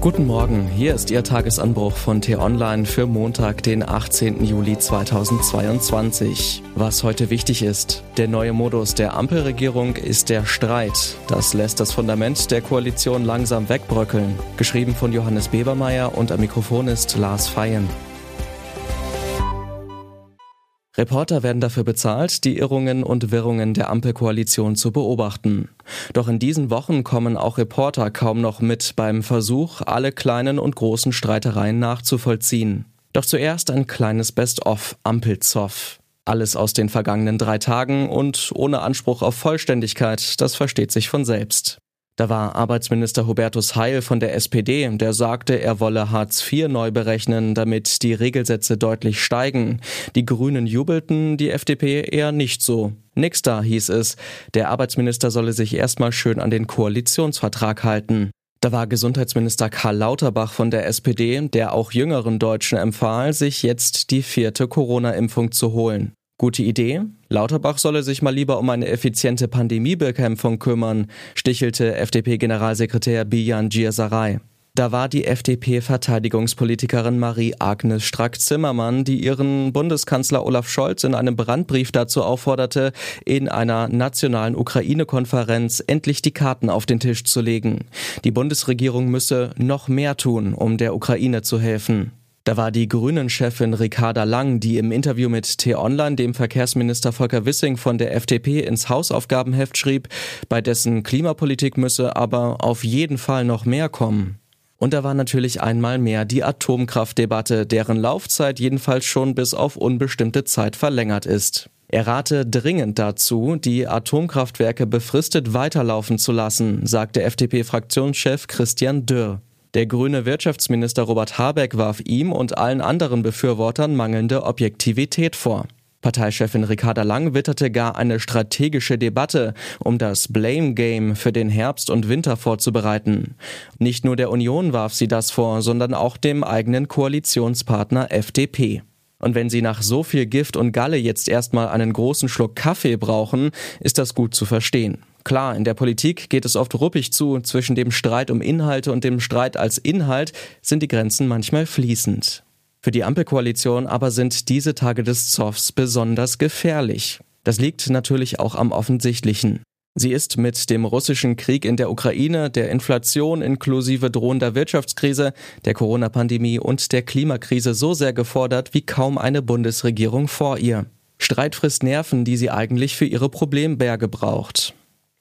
Guten Morgen, hier ist Ihr Tagesanbruch von T-Online für Montag, den 18. Juli 2022. Was heute wichtig ist, der neue Modus der Ampelregierung ist der Streit. Das lässt das Fundament der Koalition langsam wegbröckeln. Geschrieben von Johannes Bebermeier und am Mikrofon ist Lars Feyen. Reporter werden dafür bezahlt, die Irrungen und Wirrungen der Ampelkoalition zu beobachten. Doch in diesen Wochen kommen auch Reporter kaum noch mit beim Versuch, alle kleinen und großen Streitereien nachzuvollziehen. Doch zuerst ein kleines Best-of Ampelzoff. Alles aus den vergangenen drei Tagen und ohne Anspruch auf Vollständigkeit, das versteht sich von selbst. Da war Arbeitsminister Hubertus Heil von der SPD, der sagte, er wolle Hartz IV neu berechnen, damit die Regelsätze deutlich steigen. Die Grünen jubelten, die FDP eher nicht so. Nix da, hieß es. Der Arbeitsminister solle sich erstmal schön an den Koalitionsvertrag halten. Da war Gesundheitsminister Karl Lauterbach von der SPD, der auch jüngeren Deutschen empfahl, sich jetzt die vierte Corona-Impfung zu holen. Gute Idee? Lauterbach solle sich mal lieber um eine effiziente Pandemiebekämpfung kümmern, stichelte FDP-Generalsekretär Bijan Giersaray. Da war die FDP-Verteidigungspolitikerin Marie-Agnes Strack-Zimmermann, die ihren Bundeskanzler Olaf Scholz in einem Brandbrief dazu aufforderte, in einer nationalen Ukraine-Konferenz endlich die Karten auf den Tisch zu legen. Die Bundesregierung müsse noch mehr tun, um der Ukraine zu helfen. Da war die Grünen-Chefin Ricarda Lang, die im Interview mit T-Online dem Verkehrsminister Volker Wissing von der FDP ins Hausaufgabenheft schrieb, bei dessen Klimapolitik müsse aber auf jeden Fall noch mehr kommen. Und da war natürlich einmal mehr die Atomkraftdebatte, deren Laufzeit jedenfalls schon bis auf unbestimmte Zeit verlängert ist. Er rate dringend dazu, die Atomkraftwerke befristet weiterlaufen zu lassen, sagte FDP-Fraktionschef Christian Dürr. Der grüne Wirtschaftsminister Robert Habeck warf ihm und allen anderen Befürwortern mangelnde Objektivität vor. Parteichefin Ricarda Lang witterte gar eine strategische Debatte, um das Blame Game für den Herbst und Winter vorzubereiten. Nicht nur der Union warf sie das vor, sondern auch dem eigenen Koalitionspartner FDP. Und wenn sie nach so viel Gift und Galle jetzt erstmal einen großen Schluck Kaffee brauchen, ist das gut zu verstehen. Klar, in der Politik geht es oft ruppig zu. Zwischen dem Streit um Inhalte und dem Streit als Inhalt sind die Grenzen manchmal fließend. Für die Ampelkoalition aber sind diese Tage des Zoffs besonders gefährlich. Das liegt natürlich auch am Offensichtlichen. Sie ist mit dem russischen Krieg in der Ukraine, der Inflation inklusive drohender Wirtschaftskrise, der Corona-Pandemie und der Klimakrise so sehr gefordert wie kaum eine Bundesregierung vor ihr. Streit frisst Nerven, die sie eigentlich für ihre Problemberge braucht.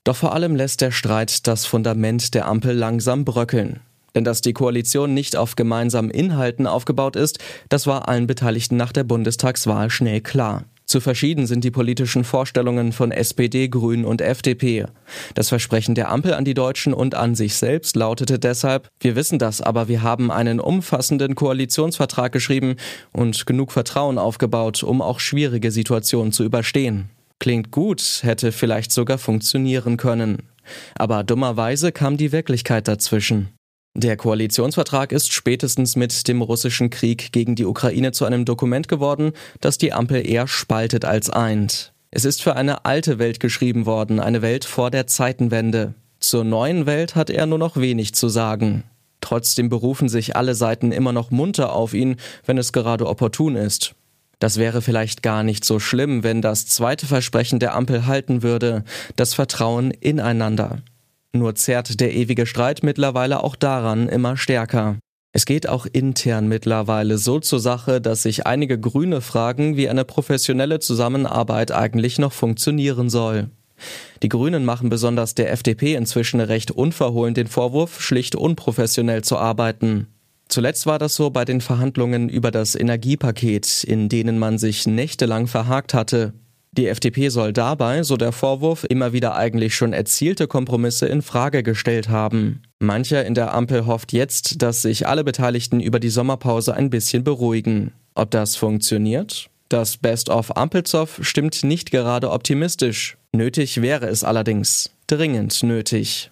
Doch vor allem lässt der Streit das Fundament der Ampel langsam bröckeln. Denn dass die Koalition nicht auf gemeinsamen Inhalten aufgebaut ist, das war allen Beteiligten nach der Bundestagswahl schnell klar. Zu verschieden sind die politischen Vorstellungen von SPD, Grünen und FDP. Das Versprechen der Ampel an die Deutschen und an sich selbst lautete deshalb, wir wissen das, aber wir haben einen umfassenden Koalitionsvertrag geschrieben und genug Vertrauen aufgebaut, um auch schwierige Situationen zu überstehen. Klingt gut, hätte vielleicht sogar funktionieren können. Aber dummerweise kam die Wirklichkeit dazwischen. Der Koalitionsvertrag ist spätestens mit dem russischen Krieg gegen die Ukraine zu einem Dokument geworden, das die Ampel eher spaltet als eint. Es ist für eine alte Welt geschrieben worden, eine Welt vor der Zeitenwende. Zur neuen Welt hat er nur noch wenig zu sagen. Trotzdem berufen sich alle Seiten immer noch munter auf ihn, wenn es gerade opportun ist. Das wäre vielleicht gar nicht so schlimm, wenn das zweite Versprechen der Ampel halten würde, das Vertrauen ineinander. Nur zerrt der ewige Streit mittlerweile auch daran immer stärker. Es geht auch intern mittlerweile so zur Sache, dass sich einige Grüne fragen, wie eine professionelle Zusammenarbeit eigentlich noch funktionieren soll. Die Grünen machen besonders der FDP inzwischen recht unverhohlen den Vorwurf, schlicht unprofessionell zu arbeiten. Zuletzt war das so bei den Verhandlungen über das Energiepaket, in denen man sich nächtelang verhakt hatte. Die FDP soll dabei, so der Vorwurf, immer wieder eigentlich schon erzielte Kompromisse in Frage gestellt haben. Mancher in der Ampel hofft jetzt, dass sich alle Beteiligten über die Sommerpause ein bisschen beruhigen. Ob das funktioniert? Das Best of Ampelzoff stimmt nicht gerade optimistisch. Nötig wäre es allerdings. Dringend nötig.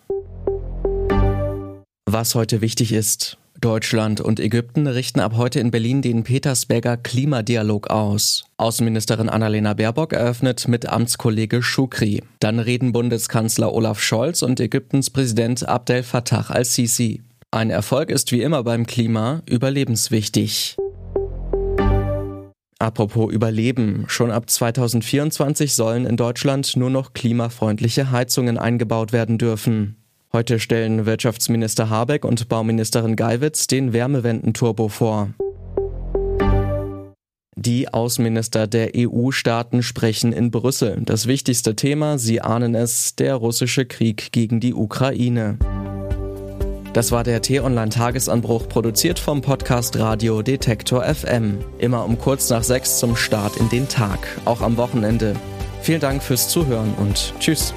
Was heute wichtig ist. Deutschland und Ägypten richten ab heute in Berlin den Petersberger Klimadialog aus. Außenministerin Annalena Baerbock eröffnet mit Amtskollege Shukri. Dann reden Bundeskanzler Olaf Scholz und Ägyptens Präsident Abdel Fattah al-Sisi. Ein Erfolg ist wie immer beim Klima überlebenswichtig. Apropos Überleben. Schon ab 2024 sollen in Deutschland nur noch klimafreundliche Heizungen eingebaut werden dürfen. Heute stellen Wirtschaftsminister Habeck und Bauministerin Geiwitz den Wärmewendenturbo vor. Die Außenminister der EU-Staaten sprechen in Brüssel. Das wichtigste Thema, Sie ahnen es, der russische Krieg gegen die Ukraine. Das war der T-Online-Tagesanbruch, produziert vom Podcast Radio Detektor FM. Immer um kurz nach sechs zum Start in den Tag, auch am Wochenende. Vielen Dank fürs Zuhören und Tschüss.